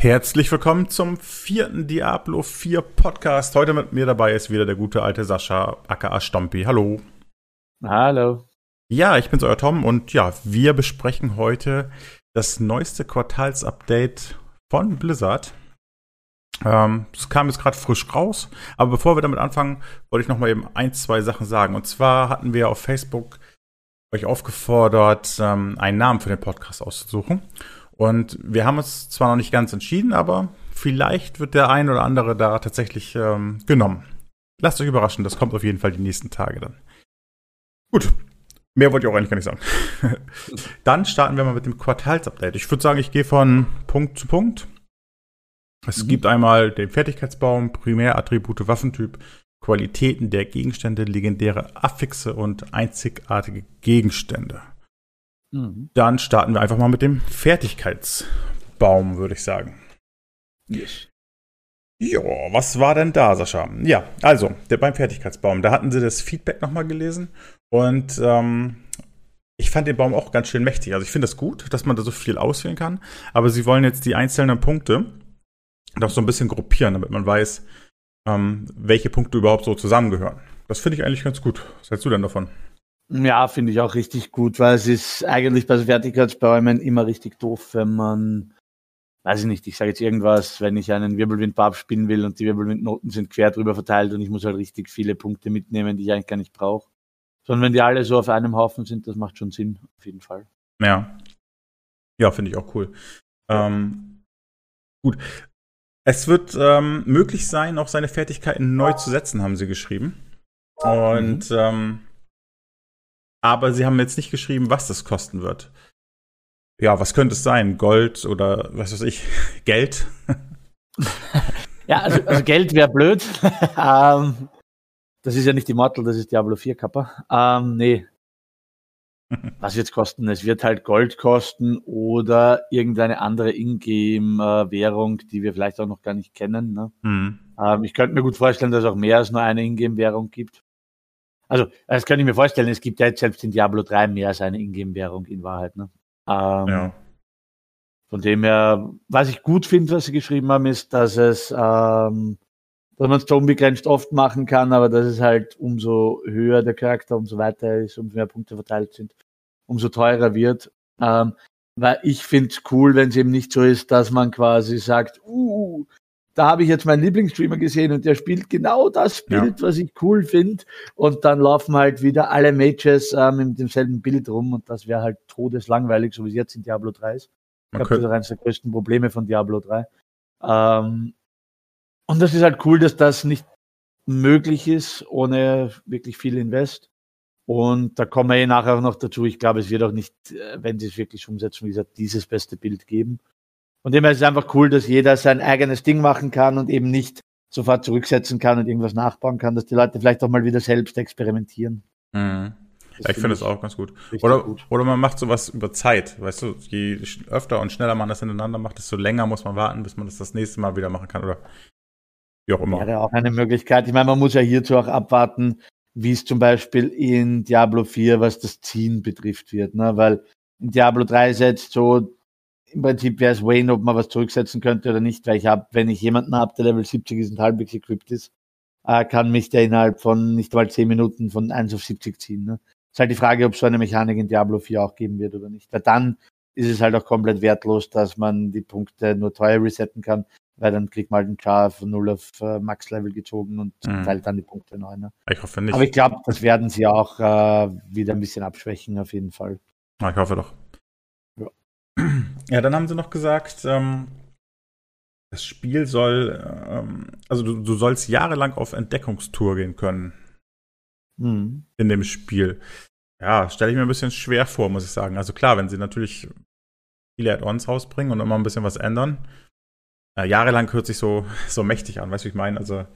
Herzlich willkommen zum vierten Diablo 4 Podcast. Heute mit mir dabei ist wieder der gute alte Sascha, aka Stompi. Hallo. Hallo. Ja, ich bin's, euer Tom und ja, wir besprechen heute das neueste Quartalsupdate von Blizzard. Ähm, es ähm, kam jetzt gerade frisch raus, aber bevor wir damit anfangen, wollte ich noch mal eben ein, zwei Sachen sagen. Und zwar hatten wir auf Facebook euch aufgefordert, ähm, einen Namen für den Podcast auszusuchen. Und wir haben uns zwar noch nicht ganz entschieden, aber vielleicht wird der ein oder andere da tatsächlich ähm, genommen. Lasst euch überraschen, das kommt auf jeden Fall die nächsten Tage dann. Gut, mehr wollte ich auch eigentlich gar nicht sagen. dann starten wir mal mit dem Quartalsupdate. Ich würde sagen, ich gehe von Punkt zu Punkt. Es mhm. gibt einmal den Fertigkeitsbaum, Primärattribute, Waffentyp, Qualitäten der Gegenstände, legendäre Affixe und einzigartige Gegenstände. Mhm. Dann starten wir einfach mal mit dem Fertigkeitsbaum, würde ich sagen. Yes. Ja, was war denn da, Sascha? Ja, also, der, beim Fertigkeitsbaum, da hatten sie das Feedback nochmal gelesen und ähm, ich fand den Baum auch ganz schön mächtig. Also ich finde es das gut, dass man da so viel auswählen kann, aber sie wollen jetzt die einzelnen Punkte noch so ein bisschen gruppieren, damit man weiß, ähm, welche Punkte überhaupt so zusammengehören. Das finde ich eigentlich ganz gut. Was hältst du denn davon? Ja, finde ich auch richtig gut, weil es ist eigentlich bei Fertigkeitsbäumen immer richtig doof, wenn man, weiß ich nicht, ich sage jetzt irgendwas, wenn ich einen Wirbelwindbar spielen will und die Wirbelwindnoten sind quer drüber verteilt und ich muss halt richtig viele Punkte mitnehmen, die ich eigentlich gar nicht brauche. Sondern wenn die alle so auf einem Haufen sind, das macht schon Sinn, auf jeden Fall. Ja. Ja, finde ich auch cool. Ähm, gut. Es wird ähm, möglich sein, auch seine Fertigkeiten neu zu setzen, haben sie geschrieben. Und mhm. ähm, aber sie haben jetzt nicht geschrieben, was das kosten wird. Ja, was könnte es sein? Gold oder was weiß ich, Geld? ja, also, also Geld wäre blöd. ähm, das ist ja nicht Immortal, das ist Diablo 4 Kappa. Ähm, nee. Was wird es kosten? Es wird halt Gold kosten oder irgendeine andere Ingame-Währung, die wir vielleicht auch noch gar nicht kennen. Ne? Mhm. Ähm, ich könnte mir gut vorstellen, dass es auch mehr als nur eine Ingame-Währung gibt. Also, das kann ich mir vorstellen, es gibt ja jetzt selbst in Diablo 3 mehr als eine Ingame-Währung in Wahrheit. Ne? Ähm, ja. Von dem her, was ich gut finde, was sie geschrieben haben, ist, dass es, ähm, dass man es zwar unbegrenzt oft machen kann, aber dass es halt umso höher der Charakter, umso weiter ist, umso mehr Punkte verteilt sind, umso teurer wird. Ähm, weil ich finde es cool, wenn es eben nicht so ist, dass man quasi sagt, uh, da habe ich jetzt meinen Lieblingsstreamer gesehen und der spielt genau das Bild, ja. was ich cool finde. Und dann laufen halt wieder alle Mages ähm, mit demselben Bild rum und das wäre halt todeslangweilig, so wie es jetzt in Diablo 3 ist. Ich glaube, das ist eines der größten Probleme von Diablo 3. Ähm, und das ist halt cool, dass das nicht möglich ist, ohne wirklich viel Invest. Und da kommen wir eh nachher auch noch dazu. Ich glaube, es wird auch nicht, äh, wenn sie es wirklich umsetzen, wie gesagt, dieses beste Bild geben. Von dem her ist es einfach cool, dass jeder sein eigenes Ding machen kann und eben nicht sofort zurücksetzen kann und irgendwas nachbauen kann, dass die Leute vielleicht auch mal wieder selbst experimentieren. Mhm. Ja, ich finde es auch ganz gut. Oder, gut. oder man macht sowas über Zeit. Weißt du, je öfter und schneller man das hintereinander macht, desto länger muss man warten, bis man das das nächste Mal wieder machen kann. Oder wie auch immer. Wäre auch eine Möglichkeit. Ich meine, man muss ja hierzu auch abwarten, wie es zum Beispiel in Diablo 4, was das Ziehen betrifft, wird. Ne? Weil in Diablo 3 ist jetzt so, im Prinzip wäre es Wayne, ob man was zurücksetzen könnte oder nicht, weil ich habe, wenn ich jemanden habe, der Level 70 ist und halbwegs equipped ist, äh, kann mich der innerhalb von nicht mal 10 Minuten von 1 auf 70 ziehen. Ne? Ist halt die Frage, ob es so eine Mechanik in Diablo 4 auch geben wird oder nicht. Weil dann ist es halt auch komplett wertlos, dass man die Punkte nur teuer resetten kann, weil dann kriegt man halt einen Char von 0 auf äh, Max-Level gezogen und mhm. teilt dann die Punkte neu. Ne? Ich hoffe nicht. Aber ich glaube, das werden sie auch äh, wieder ein bisschen abschwächen, auf jeden Fall. Ja, ich hoffe doch. Ja, dann haben sie noch gesagt, ähm, das Spiel soll, ähm, also du, du, sollst jahrelang auf Entdeckungstour gehen können. Mhm. In dem Spiel. Ja, stelle ich mir ein bisschen schwer vor, muss ich sagen. Also klar, wenn sie natürlich viele Add-ons rausbringen und immer ein bisschen was ändern. Ja, jahrelang hört sich so, so mächtig an, weißt du, wie ich meine? Also.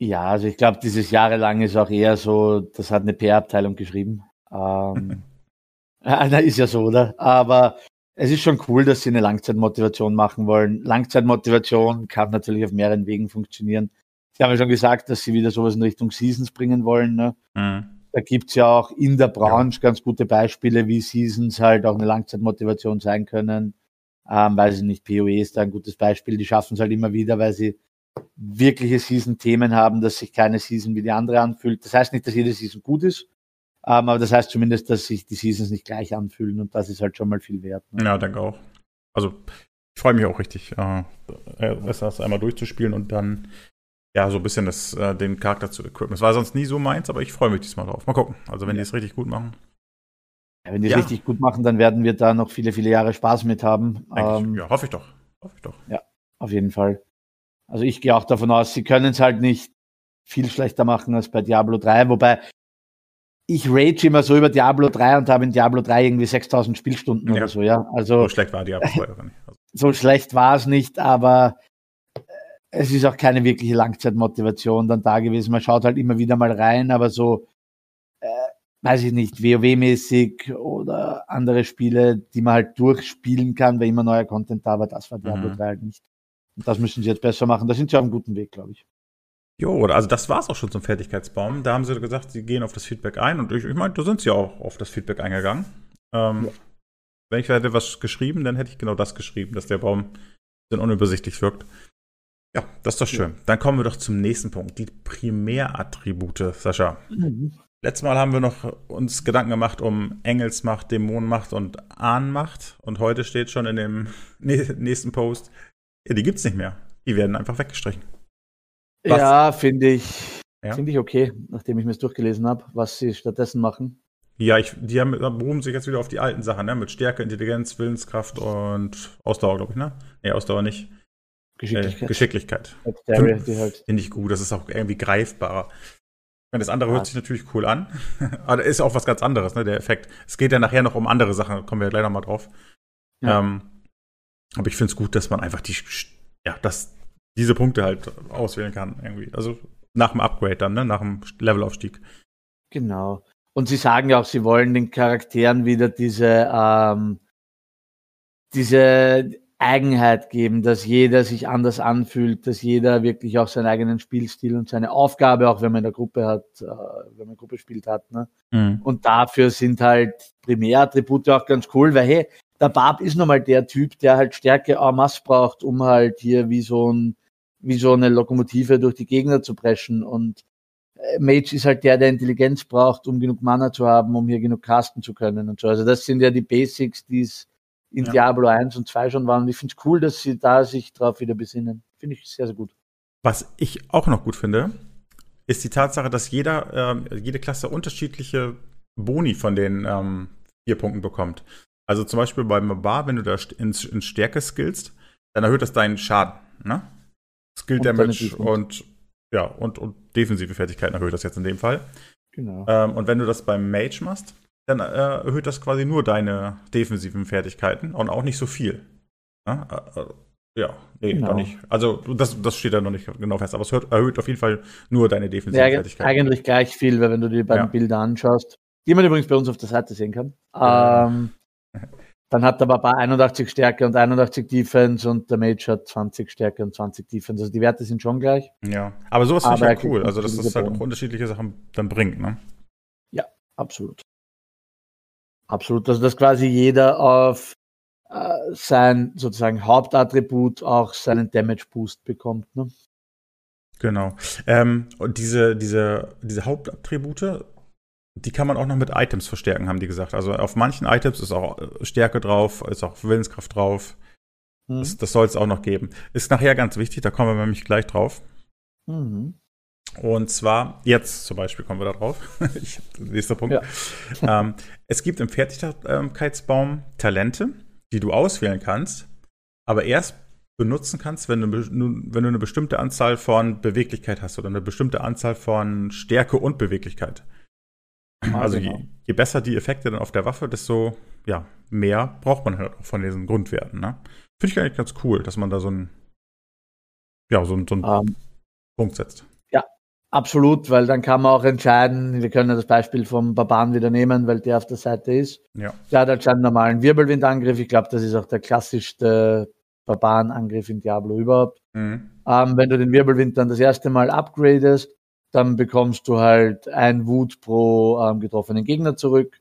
Ja, also ich glaube, dieses jahrelang ist auch eher so, das hat eine PR-Abteilung geschrieben. Ähm, na, ist ja so, oder? Aber es ist schon cool, dass sie eine Langzeitmotivation machen wollen. Langzeitmotivation kann natürlich auf mehreren Wegen funktionieren. Sie haben ja schon gesagt, dass sie wieder sowas in Richtung Seasons bringen wollen. Ne? Mhm. Da gibt's ja auch in der Branche ganz gute Beispiele, wie Seasons halt auch eine Langzeitmotivation sein können. Ähm, weiß ich nicht, PoE ist da ein gutes Beispiel. Die schaffen es halt immer wieder, weil sie wirkliche Season-Themen haben, dass sich keine Season wie die andere anfühlt. Das heißt nicht, dass jede Season gut ist, ähm, aber das heißt zumindest, dass sich die Seasons nicht gleich anfühlen und das ist halt schon mal viel wert. Ne? Ja, danke auch. Also ich freue mich auch richtig, äh, das einmal durchzuspielen und dann ja so ein bisschen das, äh, den Charakter zu equippen. Es war sonst nie so meins, aber ich freue mich diesmal drauf. Mal gucken. Also wenn ja. die es richtig gut machen. Ja, wenn die es ja. richtig gut machen, dann werden wir da noch viele, viele Jahre Spaß mit haben. Ähm, ja, hoffe ich doch. Hoffe ich doch. Ja, auf jeden Fall. Also ich gehe auch davon aus, sie können es halt nicht viel schlechter machen als bei Diablo 3, wobei ich rage immer so über Diablo 3 und habe in Diablo 3 irgendwie 6000 Spielstunden ja. oder so, ja. Also, so schlecht war Diablo 2 oder nicht. Also. So schlecht war es nicht, aber äh, es ist auch keine wirkliche Langzeitmotivation dann da gewesen. Man schaut halt immer wieder mal rein, aber so, äh, weiß ich nicht, WoW-mäßig oder andere Spiele, die man halt durchspielen kann, weil immer neuer Content da war, das war Diablo mhm. 3 halt nicht. Und das müssen sie jetzt besser machen. Da sind sie auf einem guten Weg, glaube ich. Jo, also das war es auch schon zum Fertigkeitsbaum. Da haben sie gesagt, sie gehen auf das Feedback ein und ich, ich meine, da sind sie auch auf das Feedback eingegangen. Ähm, ja. Wenn ich hätte was geschrieben, dann hätte ich genau das geschrieben, dass der Baum dann unübersichtlich wirkt. Ja, das ist doch schön. Ja. Dann kommen wir doch zum nächsten Punkt, die Primärattribute, Sascha. Mhm. Letztes Mal haben wir noch uns Gedanken gemacht um Engelsmacht, Dämonenmacht und Ahnenmacht. Und heute steht schon in dem nächsten Post, ja, die gibt's nicht mehr. Die werden einfach weggestrichen. Was? Ja, finde ich, ja? finde ich okay, nachdem ich mir es durchgelesen habe, was sie stattdessen machen. Ja, ich, die haben, beruhen sich jetzt wieder auf die alten Sachen, ne? Mit Stärke, Intelligenz, Willenskraft und Ausdauer, glaube ich, ne? Nee, Ausdauer nicht. Geschicklichkeit. Äh, Geschicklichkeit. Finde halt. find ich gut, das ist auch irgendwie greifbarer. Das andere ja. hört sich natürlich cool an, aber ist auch was ganz anderes, ne, der Effekt. Es geht ja nachher noch um andere Sachen, kommen wir gleich nochmal drauf. Ja. Ähm, aber ich finde es gut, dass man einfach die, ja, dass diese Punkte halt auswählen kann, irgendwie. Also nach dem Upgrade dann, ne? nach dem Levelaufstieg. Genau. Und sie sagen ja auch, sie wollen den Charakteren wieder diese, ähm, diese Eigenheit geben, dass jeder sich anders anfühlt, dass jeder wirklich auch seinen eigenen Spielstil und seine Aufgabe, auch wenn man in der Gruppe hat, äh, wenn man Gruppe spielt hat. Ne? Mhm. Und dafür sind halt Primärattribute auch ganz cool, weil hey, der Barb ist nochmal der Typ, der halt Stärke en masse braucht, um halt hier wie so ein wie so eine Lokomotive durch die Gegner zu preschen. Und äh, Mage ist halt der, der Intelligenz braucht, um genug Mana zu haben, um hier genug casten zu können und so. Also das sind ja die Basics, die es in ja. Diablo 1 und 2 schon waren. Und ich finde es cool, dass sie da sich drauf wieder besinnen. Finde ich sehr, sehr gut. Was ich auch noch gut finde, ist die Tatsache, dass jeder, äh, jede Klasse unterschiedliche Boni von den ähm, vier Punkten bekommt. Also zum Beispiel beim Bar, wenn du da in, in Stärke skillst, dann erhöht das deinen Schaden. Ne? Skill und Damage und ja, und, und defensive Fertigkeiten erhöht das jetzt in dem Fall. Genau. Ähm, und wenn du das beim Mage machst, dann äh, erhöht das quasi nur deine defensiven Fertigkeiten und auch nicht so viel. Ja, äh, äh, ja nee, genau. nicht. Also das, das steht da noch nicht genau fest, aber es erhöht auf jeden Fall nur deine defensiven ja, Fertigkeiten. Eigentlich gleich viel, weil wenn du die beiden ja. Bilder anschaust, die man übrigens bei uns auf der Seite sehen kann. Ähm, Dann hat der Baba 81 Stärke und 81 Defense und der Mage hat 20 Stärke und 20 Defense. Also die Werte sind schon gleich. Ja, aber sowas finde ich ja cool. Also, dass das halt auch unterschiedliche Sachen dann bringt, ne? Ja, absolut. Absolut. Also, dass quasi jeder auf äh, sein sozusagen Hauptattribut auch seinen Damage Boost bekommt, ne? Genau. Ähm, und diese, diese, diese Hauptattribute, die kann man auch noch mit Items verstärken, haben die gesagt. Also auf manchen Items ist auch äh, Stärke drauf, ist auch Willenskraft drauf. Mhm. Das, das soll es auch noch geben. Ist nachher ganz wichtig, da kommen wir nämlich gleich drauf. Mhm. Und zwar, jetzt zum Beispiel kommen wir da drauf. ich, nächster Punkt. Ja. ähm, es gibt im Fertigkeitsbaum Talente, die du auswählen kannst, aber erst benutzen kannst, wenn du, wenn du eine bestimmte Anzahl von Beweglichkeit hast oder eine bestimmte Anzahl von Stärke und Beweglichkeit. Also je, genau. je, besser die Effekte dann auf der Waffe, desto ja, mehr braucht man halt auch von diesen Grundwerten. Ne? Finde ich eigentlich ganz cool, dass man da so einen, ja, so, so einen um, ähm. Punkt setzt. Ja, absolut, weil dann kann man auch entscheiden, wir können das Beispiel vom Barbaren wieder nehmen, weil der auf der Seite ist. Ja. Der hat halt einen normalen Wirbelwindangriff. Ich glaube, das ist auch der klassischste Barbarenangriff in Diablo überhaupt. Mhm. Ähm, wenn du den Wirbelwind dann das erste Mal upgradest, dann bekommst du halt ein Wut pro ähm, getroffenen Gegner zurück.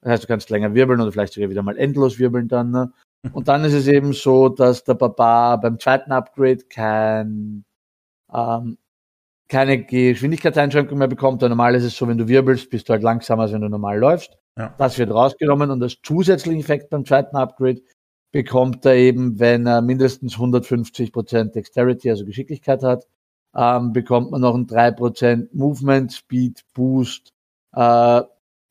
Das heißt, du kannst länger wirbeln oder vielleicht sogar wieder mal endlos wirbeln dann. Ne? Und dann ist es eben so, dass der Barbar beim zweiten Upgrade kein, ähm, keine Geschwindigkeitseinschränkung mehr bekommt. normal ist es so, wenn du wirbelst, bist du halt langsamer, als wenn du normal läufst. Ja. Das wird rausgenommen und als zusätzlichen Effekt beim zweiten Upgrade bekommt er eben, wenn er mindestens 150% Dexterity, also Geschicklichkeit hat, ähm, bekommt man noch einen 3% Movement Speed Boost äh,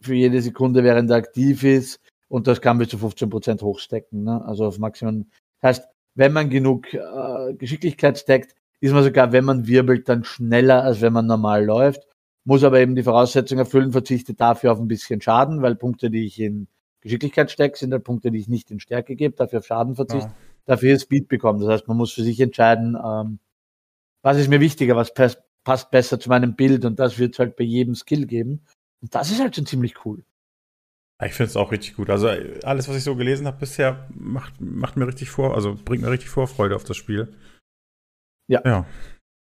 für jede Sekunde, während er aktiv ist. Und das kann bis zu 15% hochstecken, ne? also auf Maximum. Das heißt, wenn man genug äh, Geschicklichkeit steckt, ist man sogar, wenn man wirbelt, dann schneller, als wenn man normal läuft. Muss aber eben die Voraussetzung erfüllen, verzichte dafür auf ein bisschen Schaden, weil Punkte, die ich in Geschicklichkeit stecke, sind halt Punkte, die ich nicht in Stärke gebe, dafür auf Schaden verzichte, ja. dafür Speed bekommen. Das heißt, man muss für sich entscheiden, ähm, was ist mir wichtiger, was passt besser zu meinem Bild und das wird es halt bei jedem Skill geben. Und das ist halt schon ziemlich cool. Ich finde es auch richtig gut. Also alles, was ich so gelesen habe bisher, macht, macht mir richtig vor, also bringt mir richtig Vorfreude auf das Spiel. Ja. Ja.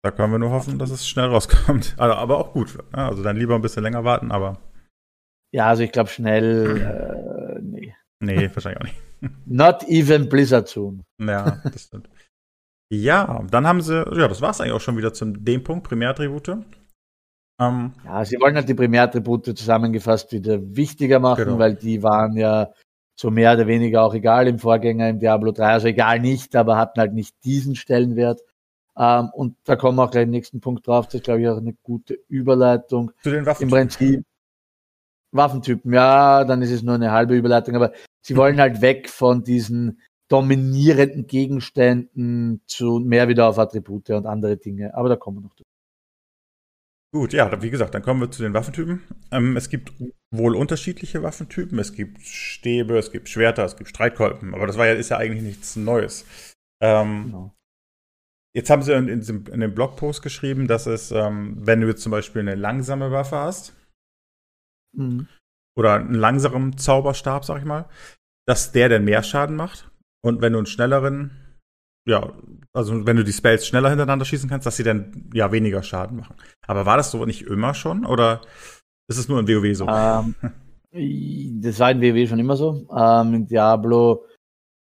Da können wir nur hoffen, dass es schnell rauskommt. Also, aber auch gut. Also dann lieber ein bisschen länger warten, aber. Ja, also ich glaube schnell, äh, nee. Nee, wahrscheinlich auch nicht. Not even Blizzard soon. Ja, das stimmt. Ja, dann haben sie, ja, das war es eigentlich auch schon wieder zu dem Punkt, Primärattribute. Ähm, ja, sie wollen halt die Primärattribute zusammengefasst wieder wichtiger machen, genau. weil die waren ja so mehr oder weniger auch egal im Vorgänger im Diablo 3, also egal nicht, aber hatten halt nicht diesen Stellenwert. Ähm, und da kommen wir auch gleich den nächsten Punkt drauf, das ist glaube ich auch eine gute Überleitung. Zu den Waffen. Im Prinzip Waffentypen, ja, dann ist es nur eine halbe Überleitung, aber sie wollen halt weg von diesen dominierenden Gegenständen zu mehr wieder auf Attribute und andere Dinge. Aber da kommen wir noch dazu. Gut, ja, wie gesagt, dann kommen wir zu den Waffentypen. Ähm, es gibt wohl unterschiedliche Waffentypen. Es gibt Stäbe, es gibt Schwerter, es gibt Streitkolben. Aber das war ja, ist ja eigentlich nichts Neues. Ähm, genau. Jetzt haben sie in, in, in, dem Blogpost geschrieben, dass es, ähm, wenn du jetzt zum Beispiel eine langsame Waffe hast, mhm. oder einen langsamen Zauberstab, sag ich mal, dass der dann mehr Schaden macht. Und wenn du einen schnelleren, ja, also wenn du die Spells schneller hintereinander schießen kannst, dass sie dann ja weniger Schaden machen. Aber war das so nicht immer schon oder ist es nur in WoW so? Ähm, das war in WoW schon immer so. Ähm, in Diablo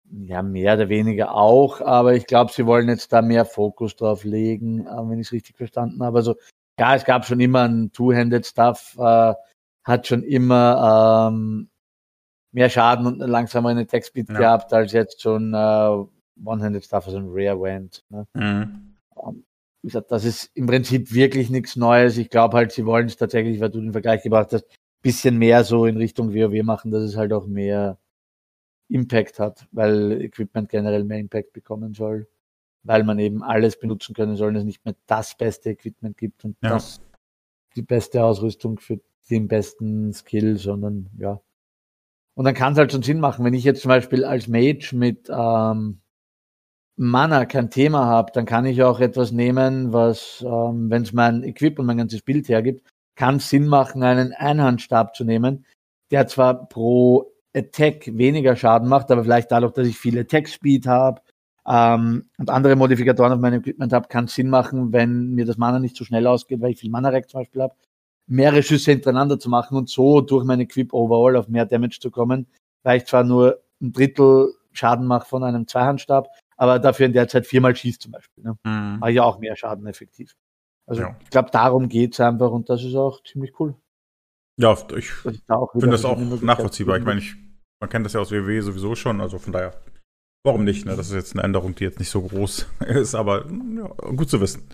ja mehr oder weniger auch, aber ich glaube, sie wollen jetzt da mehr Fokus drauf legen, äh, wenn ich es richtig verstanden habe. Also ja, es gab schon immer ein Two-Handed Stuff, äh, hat schon immer ähm, mehr Schaden und eine langsamere Attack-Speed ja. gehabt, als jetzt schon äh, One-Handed Stuff, also ein Rare Wand. Ne? Mhm. Um, wie gesagt, das ist im Prinzip wirklich nichts Neues. Ich glaube halt, sie wollen es tatsächlich, weil du den Vergleich gebracht hast, bisschen mehr so in Richtung WoW machen, dass es halt auch mehr Impact hat, weil Equipment generell mehr Impact bekommen soll, weil man eben alles benutzen können soll, und es nicht mehr das beste Equipment gibt und ja. das die beste Ausrüstung für den besten Skill, sondern ja, und dann kann es halt schon Sinn machen, wenn ich jetzt zum Beispiel als Mage mit ähm, Mana kein Thema habe, dann kann ich auch etwas nehmen, was, ähm, wenn es mein Equip und mein ganzes Bild hergibt, kann Sinn machen, einen Einhandstab zu nehmen, der zwar pro Attack weniger Schaden macht, aber vielleicht dadurch, dass ich viel Attack Speed habe ähm, und andere Modifikatoren auf meinem Equipment habe, kann Sinn machen, wenn mir das Mana nicht so schnell ausgeht, weil ich viel Mana-Rack zum Beispiel habe, mehrere Schüsse hintereinander zu machen und so durch meine Equip overall auf mehr Damage zu kommen, weil ich zwar nur ein Drittel Schaden mache von einem Zweihandstab, aber dafür in der Zeit viermal schießt zum Beispiel. Ne? Mhm. War ja auch mehr Schaden effektiv. Also ja. ich glaube, darum geht's einfach und das ist auch ziemlich cool. Ja, ich finde das auch nachvollziehbar. Ich meine, ich, man kennt das ja aus WW sowieso schon, also von daher, warum nicht? Ne? Das ist jetzt eine Änderung, die jetzt nicht so groß ist, aber ja, gut zu wissen.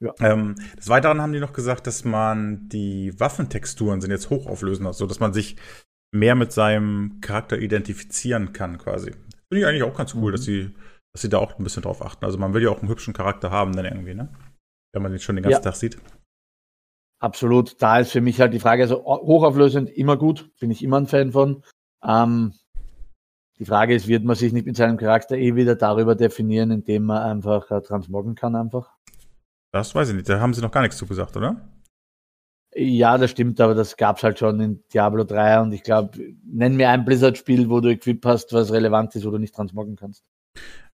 Ja. Ähm, des Weiteren haben die noch gesagt, dass man die Waffentexturen sind jetzt hochauflösender, so dass man sich mehr mit seinem Charakter identifizieren kann, quasi. Finde ich eigentlich auch ganz cool, mhm. dass sie, dass sie da auch ein bisschen drauf achten. Also man will ja auch einen hübschen Charakter haben, dann irgendwie, ne? Wenn man den schon den ganzen ja. Tag sieht. Absolut. Da ist für mich halt die Frage, also hochauflösend immer gut, bin ich immer ein Fan von. Ähm, die Frage ist, wird man sich nicht mit seinem Charakter eh wieder darüber definieren, indem man einfach äh, transmoggen kann einfach? Das weiß ich nicht. Da haben sie noch gar nichts zu gesagt, oder? Ja, das stimmt, aber das gab es halt schon in Diablo 3 und ich glaube, nenn mir ein Blizzard-Spiel, wo du Equip hast, was relevant ist, wo du nicht transmoggen kannst.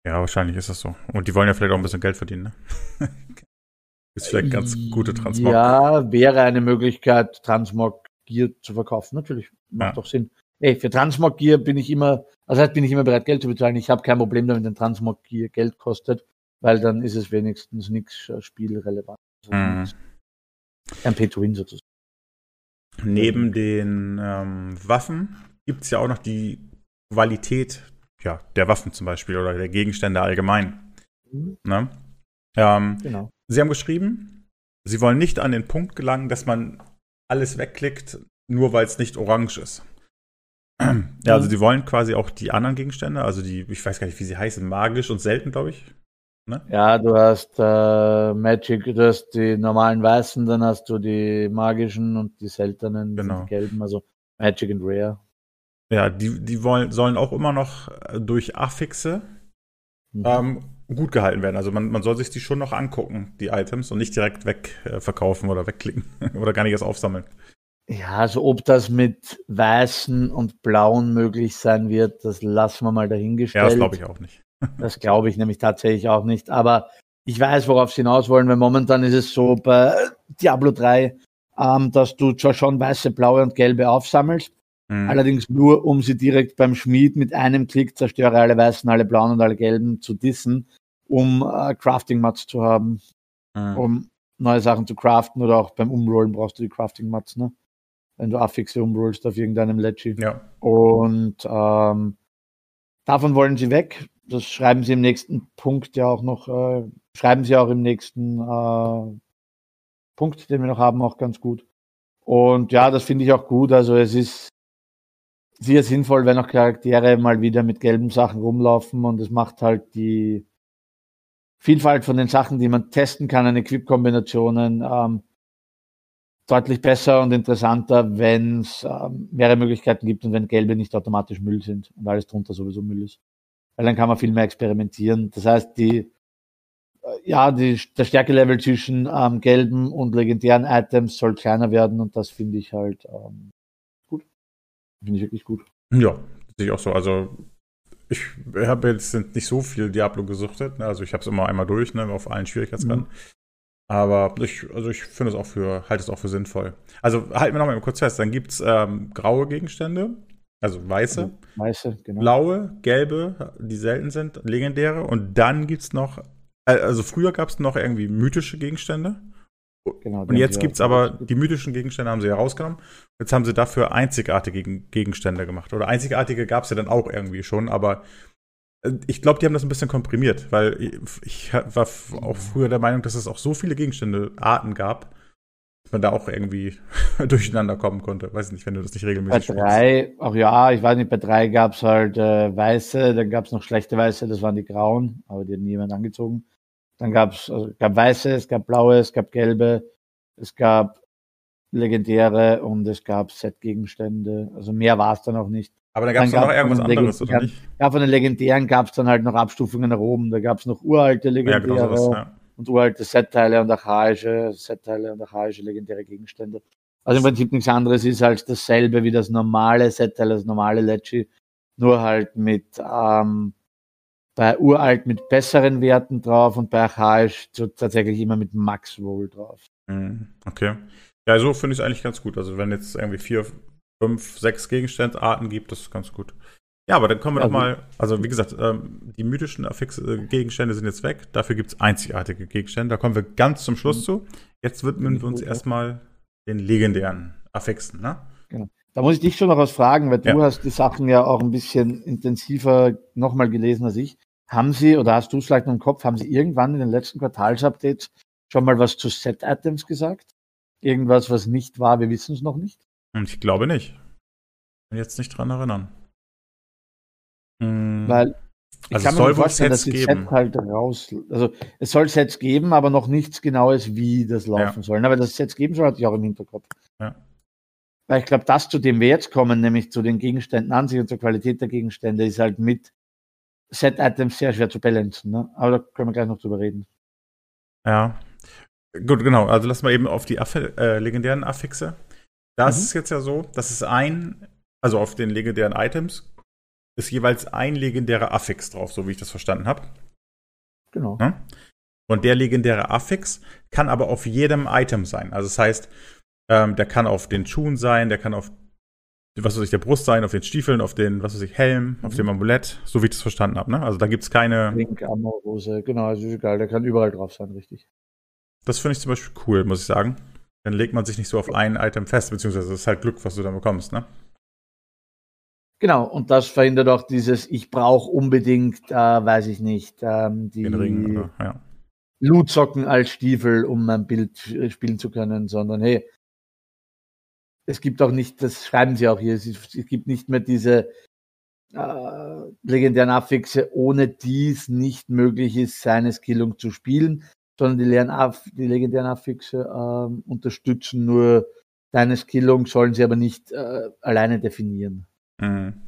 Ja, wahrscheinlich ist das so. Und die wollen ja vielleicht auch ein bisschen Geld verdienen, ne? ist vielleicht ganz gute Transmog. Ja, wäre eine Möglichkeit, Transmog Gear zu verkaufen, natürlich. Macht ja. doch Sinn. ey, für Transmog Gear bin ich immer, also heißt, bin ich immer bereit, Geld zu bezahlen. Ich habe kein Problem damit, wenn Transmog Gear Geld kostet, weil dann ist es wenigstens nichts äh, spielrelevant. Also Mhm. Ein Pay-to-Win sozusagen. Neben den ähm, Waffen gibt es ja auch noch die Qualität ja, der Waffen zum Beispiel oder der Gegenstände allgemein. Mhm. Ne? Ähm, Genau. Sie haben geschrieben, Sie wollen nicht an den Punkt gelangen, dass man alles wegklickt, nur weil es nicht orange ist. Ja, also Mhm. Sie wollen quasi auch die anderen Gegenstände, also die, ich weiß gar nicht, wie sie heißen, magisch und selten, glaube ich. Ja, du hast äh, Magic, du hast die normalen Weißen, dann hast du die magischen und die seltenen, Genau. die gelben, also Magic and Rare. Ja, die, die wollen, sollen auch immer noch äh, durch Affixe Mhm. ähm, gut gehalten werden. Also man, man soll sich die schon noch angucken, die Items, und nicht direkt wegverkaufen äh, oder wegklicken oder gar nicht erst aufsammeln. Ja, also ob das mit weißen und blauen möglich sein wird, das lassen wir mal dahingestellt. Ja, das glaube ich auch nicht. Das glaube ich nämlich tatsächlich auch nicht. Aber ich weiß, worauf sie hinaus wollen, weil momentan ist es so bei Diablo 3, ähm, dass du zwar schon weiße, blaue und gelbe aufsammelst, Mhm. allerdings nur, um sie direkt beim Schmied mit einem Klick zerstöre alle weißen, alle blauen und alle gelben zu dissen, um äh, Crafting-Mats zu haben, Mhm. um neue Sachen zu craften oder auch beim Umrollen brauchst du die Crafting-Mats, ne? Wenn du Affixe umrollst auf irgendeinem Leggy. Ja. Und ähm, davon wollen sie weg. Das schreiben sie im nächsten Punkt ja auch noch, äh, schreiben sie auch im nächsten äh, Punkt, den wir noch haben, auch ganz gut. Und ja, das finde ich auch gut. Also es ist sehr sinnvoll, wenn auch Charaktere mal wieder mit gelben Sachen rumlaufen und es macht halt die Vielfalt von den Sachen, die man testen kann, an Equip-Kombinationen, ähm, deutlich besser und interessanter, wenn es ähm, mehrere Möglichkeiten gibt und wenn gelbe nicht automatisch Müll sind und alles drunter sowieso Müll ist. Weil dann kann man viel mehr experimentieren. Das heißt, die, äh, ja, die, der Stärkelevel zwischen ähm, gelben und legendären Items soll kleiner werden und das finde ich halt ähm, gut. Finde ich wirklich gut. Ja, sehe ich auch so. Also ich habe jetzt nicht so viel Diablo gesuchtet. Ne? Also ich habe es immer einmal durch, ne? auf allen Schwierigkeitsgraden. Aber ich, also ich finde es auch für, halte es auch für sinnvoll. Also halten wir noch mal kurz fest. Dann gibt es ähm, graue Gegenstände, also weiße, Weiße, genau. blaue, gelbe, die selten sind, legendäre. Und dann gibt es noch, äh, also früher gab es noch irgendwie mythische Gegenstände. genau Und jetzt gibt es aber, die mythischen Gegenstände haben sie ja rausgenommen. Jetzt haben sie dafür einzigartige Gegen- Gegenstände gemacht. Oder einzigartige gab es ja dann auch irgendwie schon, aber äh, ich glaube, die haben das ein bisschen komprimiert, weil ich, war auch früher der Meinung, dass es auch so viele Gegenstände, Arten gab, man da auch irgendwie durcheinander kommen konnte. Weiß nicht, wenn du das nicht Bei regelmäßig spielst. drei, auch ja, ich weiß nicht, bei drei gab es halt äh, weiße, dann gab es noch schlechte weiße, das waren die grauen, aber die hat niemand angezogen. Dann gab es also, gab weiße, es gab blaue, es gab gelbe, es gab legendäre und es gab Set-Gegenstände. Also mehr war es dann auch nicht. Aber dann gab es noch gab's irgendwas anderes, oder nicht? Ja, von den legendären gab es dann halt noch Abstufungen nach oben. Da gab es noch uralte Ja, legendäre genau sowas. Ja. Und uralte Set-Teile und archaische Set-Teile und archaische legendäre Gegenstände. Also im Prinzip nichts anderes ist als dasselbe wie das normale Set-Teil, das normale Lecci, nur halt mit ähm, bei uralt mit besseren Werten drauf und bei archaisch so tatsächlich immer mit Max Roll drauf. Mhm, Okay. Ja, so finde ich es eigentlich ganz gut. Also wenn jetzt irgendwie vier, fünf, sechs Gegenstandarten gibt, das ist ganz gut. Ja, aber dann kommen wir Also- doch mal, also wie gesagt, ähm, die mythischen Affixe, äh, Gegenstände sind jetzt weg, dafür gibt es einzigartige Gegenstände. Da kommen wir ganz zum Schluss zu. Jetzt widmen wir uns Ja. erstmal den legendären Affixen, ne? Da muss ich dich schon noch was fragen, weil du Ja. hast die Sachen ja auch ein bisschen intensiver nochmal gelesen als ich. Haben Sie, oder hast du es vielleicht noch im Kopf, haben Sie irgendwann in den letzten Quartalsupdates schon mal was zu Set-Items gesagt? Irgendwas, was nicht war, wir wissen es noch nicht? Und ich glaube nicht. Kann jetzt nicht dran erinnern. Hm, Weil ich Also kann es mir vorstellen, dass Sets die geben. Set halt raus. Also es soll Sets geben, aber noch nichts Genaues, wie das laufen soll. Aber das Sets geben soll, hatte ich auch im Hinterkopf. Ja. Weil ich glaube, das, zu dem wir jetzt kommen, nämlich zu den Gegenständen an sich und zur Qualität der Gegenstände, ist halt mit Set-Items sehr schwer zu balancen. Ne? Aber da können wir gleich noch drüber reden. Ja. Gut, genau. Also lassen wir eben auf die Affe, äh, legendären Affixe. Das Mhm. ist jetzt ja so, dass es ein, also auf den legendären Items ist jeweils ein legendärer Affix drauf, so wie ich das verstanden habe. Genau. Ne? Und der legendäre Affix kann aber auf jedem Item sein. Also das heißt, ähm, der kann auf den Schuhen sein, der kann auf was weiß ich, der Brust sein, auf den Stiefeln, auf den, was weiß ich, Helm, mhm. auf dem Amulett, so wie ich das verstanden habe, ne? Also da gibt's keine. Link, Amorose, genau, also ist egal, der kann überall drauf sein, richtig. Das finde ich zum Beispiel cool, muss ich sagen. Dann legt man sich nicht so auf ein Item fest, beziehungsweise es ist halt Glück, was du dann bekommst, ne? Genau, und das verhindert auch dieses, ich brauche unbedingt, äh, weiß ich nicht, ähm, die Ring, oder, ja. Lootsocken als Stiefel, um mein Bild spielen zu können, sondern hey, es gibt auch nicht, das schreiben sie auch hier, es, es gibt nicht mehr diese äh, legendären Affixe, ohne die es nicht möglich ist, seine Skillung zu spielen, sondern die, Lernaff die legendären Affixe äh, unterstützen nur deine Skillung, sollen sie aber nicht äh, alleine definieren. Mhm.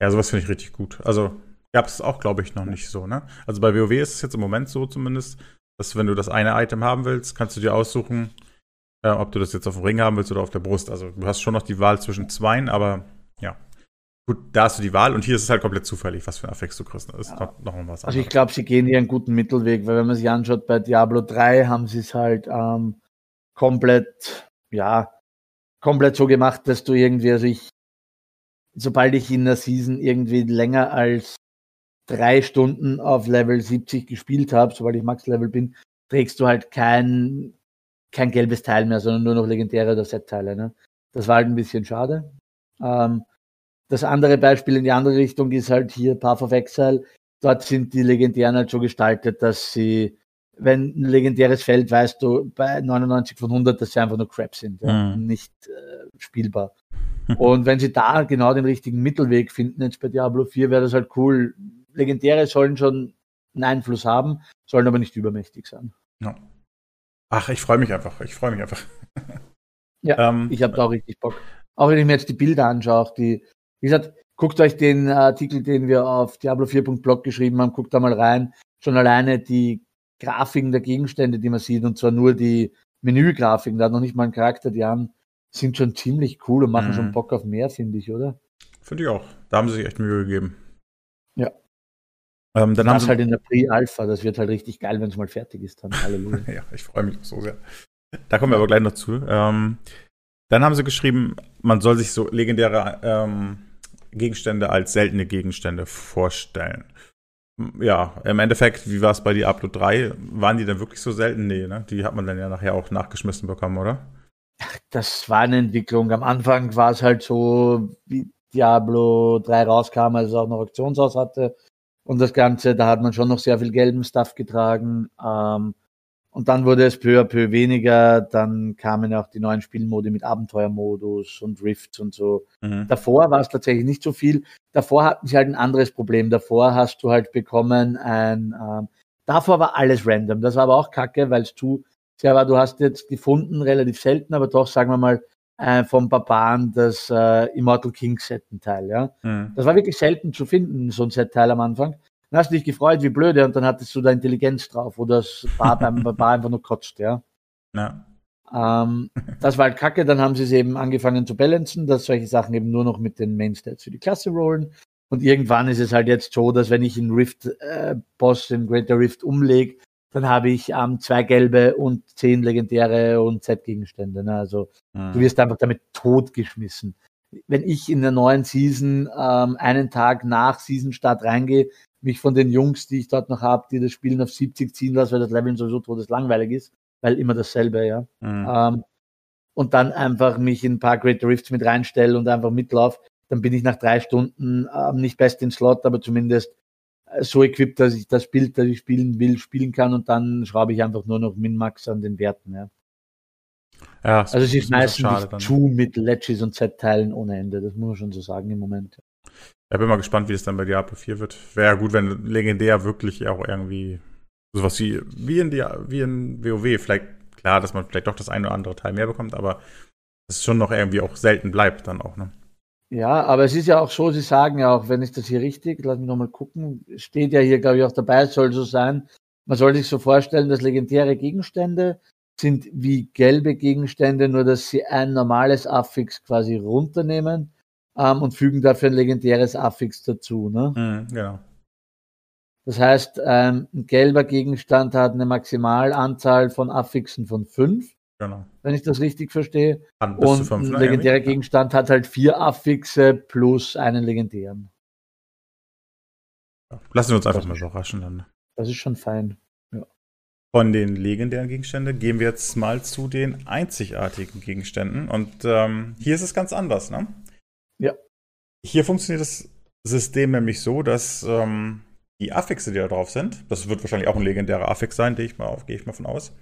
Ja, sowas finde ich richtig gut. Also gab es auch, glaube ich, noch nicht so, ne? Also bei WoW ist es jetzt im Moment so zumindest, dass wenn du das eine Item haben willst, kannst du dir aussuchen, äh, ob du das jetzt auf dem Ring haben willst oder auf der Brust. Also du hast schon noch die Wahl zwischen zweien, aber ja. Gut, da hast du die Wahl und hier ist es halt komplett zufällig, was für ein Affix du kriegst. Das ist ja. noch, noch was anderes. Also ich glaube, sie gehen hier einen guten Mittelweg, weil wenn man sich anschaut, bei Diablo 3 haben sie es halt ähm, komplett, ja, komplett so gemacht, dass du irgendwie, also ich, sobald ich in der Season irgendwie länger als drei Stunden auf Level 70 gespielt habe, sobald ich Max-Level bin, trägst du halt kein, kein gelbes Teil mehr, sondern nur noch legendäre oder Set-Teile. Ne? Das war halt ein bisschen schade. Ähm, das andere Beispiel in die andere Richtung ist halt hier Path of Exile. Dort sind die Legendären halt so gestaltet, dass sie, wenn ein legendäres Feld, weißt du, bei 99 von 100, dass sie einfach nur Crap sind, ja, mhm. nicht äh, spielbar. Und wenn sie da genau den richtigen Mittelweg finden, jetzt bei Diablo 4, wäre das halt cool. Legendäre sollen schon einen Einfluss haben, sollen aber nicht übermächtig sein. Ja. Ach, ich freue mich einfach. Ich freue mich einfach. ja, ähm, ich habe da auch richtig Bock. Auch wenn ich mir jetzt die Bilder anschaue, die, wie gesagt, guckt euch den Artikel, den wir auf Diablo4.blog geschrieben haben, guckt da mal rein. Schon alleine die Grafiken der Gegenstände, die man sieht, und zwar nur die Menügrafiken, da hat noch nicht mal einen Charakter, die haben, sind schon ziemlich cool und machen mhm. schon Bock auf mehr, finde ich, oder? Finde ich auch. Da haben sie sich echt Mühe gegeben. Ja. Ähm, dann das haben sie halt in der Pre-Alpha, das wird halt richtig geil, wenn es mal fertig ist. Dann. Halleluja. ja, ich freue mich so sehr. Da kommen wir aber gleich noch zu. Ähm, dann haben sie geschrieben, man soll sich so legendäre ähm, Gegenstände als seltene Gegenstände vorstellen. Ja, im Endeffekt, wie war es bei Diablo 3? Waren die dann wirklich so selten? Nee, ne? Die hat man dann ja nachher auch nachgeschmissen bekommen, oder? Das war eine Entwicklung. Am Anfang war es halt so, wie Diablo 3 rauskam, als es auch noch Auktionshaus hatte, und das Ganze, da hat man schon noch sehr viel gelben Stuff getragen. Ähm, und dann wurde es peu à peu weniger. Dann kamen auch die neuen Spielmodi mit Abenteuermodus und Rifts und so. Mhm. Davor war es tatsächlich nicht so viel. Davor hatten sie halt ein anderes Problem. Davor hast du halt bekommen ein, ähm, davor war alles random. Das war aber auch kacke, weil es zu sehr war. Du hast jetzt gefunden, relativ selten, aber doch, sagen wir mal, äh, vom Barbaren das äh, Immortal King Set-Teil, ja. Mhm. Das war wirklich selten zu finden, so ein Set-Teil am Anfang. Dann hast du dich gefreut, wie blöde, und dann hattest du da Intelligenz drauf, wo das Bar beim Barbar einfach nur kotzt, ja. ja. Ähm, das war halt kacke, dann haben sie es eben angefangen zu balancen, dass solche Sachen eben nur noch mit den Mainstats für die Klasse rollen. Und irgendwann ist es halt jetzt so, dass wenn ich einen Rift-Boss, äh, in Greater Rift umlege, dann habe ich ähm, zwei gelbe und zehn legendäre und Z-Gegenstände. Ne? Also mhm. du wirst einfach damit totgeschmissen. Wenn ich in der neuen Season ähm, einen Tag nach Season-Start reingehe, mich von den Jungs, die ich dort noch habe, die das Spielen auf 70 ziehen lasse, weil das Level sowieso todeslangweilig ist, weil immer dasselbe, ja. Mhm. Ähm, und dann einfach mich in ein paar Great Rifts mit reinstelle und einfach mitlaufe, dann bin ich nach drei Stunden ähm, nicht best in Slot, aber zumindest so equipped, dass ich das Bild, das ich spielen will, spielen kann und dann schraube ich einfach nur noch Min-Max an den Werten. Ja. Ja, also es ist meistens zu mit Ledges und Z-Teilen ohne Ende, das muss man schon so sagen im Moment. Ich bin mal gespannt, wie es dann bei Diablo 4 wird. Wäre gut, wenn legendär wirklich auch irgendwie sowas wie, wie in, die, wie in WoW, vielleicht klar, dass man vielleicht doch das eine oder andere Teil mehr bekommt, aber es schon noch irgendwie auch selten bleibt dann auch, ne? Ja, aber es ist ja auch so, Sie sagen ja auch, wenn ich das hier richtig, lass mich nochmal gucken, steht ja hier, glaube ich, auch dabei, es soll so sein, man soll sich so vorstellen, dass legendäre Gegenstände sind wie gelbe Gegenstände, nur dass sie ein normales Affix quasi runternehmen ähm, und fügen dafür ein legendäres Affix dazu. Ne? Mhm, genau. Das heißt, ähm, ein gelber Gegenstand hat eine Maximalanzahl von Affixen von fünf Genau. Wenn ich das richtig verstehe. Und fünf, ein ne, legendärer Gegenstand hat halt vier Affixe plus einen legendären. Lassen wir uns einfach mal überraschen dann. Das ist schon fein. Ja. Von den legendären Gegenständen gehen wir jetzt mal zu den einzigartigen Gegenständen. Und ähm, hier ist es ganz anders, ne? Ja. Hier funktioniert das System nämlich so, dass ähm, die Affixe, die da drauf sind, das wird wahrscheinlich auch ein legendärer Affix sein, gehe ich, mal gehe ich mal von aus.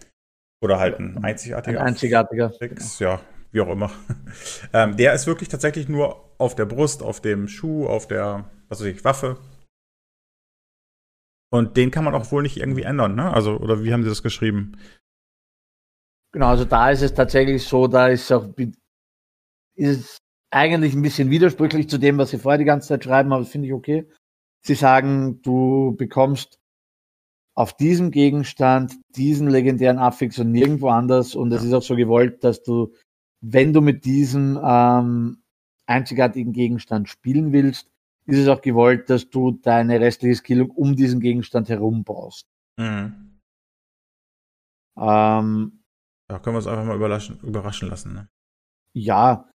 Oder halt ein einzigartiger. Ein einzigartiger. Affix, genau. ja, wie auch immer. ähm, der ist wirklich tatsächlich nur auf der Brust, auf dem Schuh, auf der, was weiß ich, Waffe. Und den kann man auch wohl nicht irgendwie ändern, ne? Also, oder wie haben Sie das geschrieben? Genau, also da ist es tatsächlich so, da ist auch ist eigentlich ein bisschen widersprüchlich zu dem, was Sie vorher die ganze Zeit schreiben, aber das finde ich okay. Sie sagen, du bekommst auf diesem Gegenstand diesen legendären Affix und nirgendwo anders. Und es ja. ist auch so gewollt, dass du, wenn du mit diesem ähm, einzigartigen Gegenstand spielen willst, ist es auch gewollt, dass du deine restliche Skillung um diesen Gegenstand herum baust. Mhm. Ähm, da können wir uns einfach mal überraschen, überraschen lassen. Ne? Ja,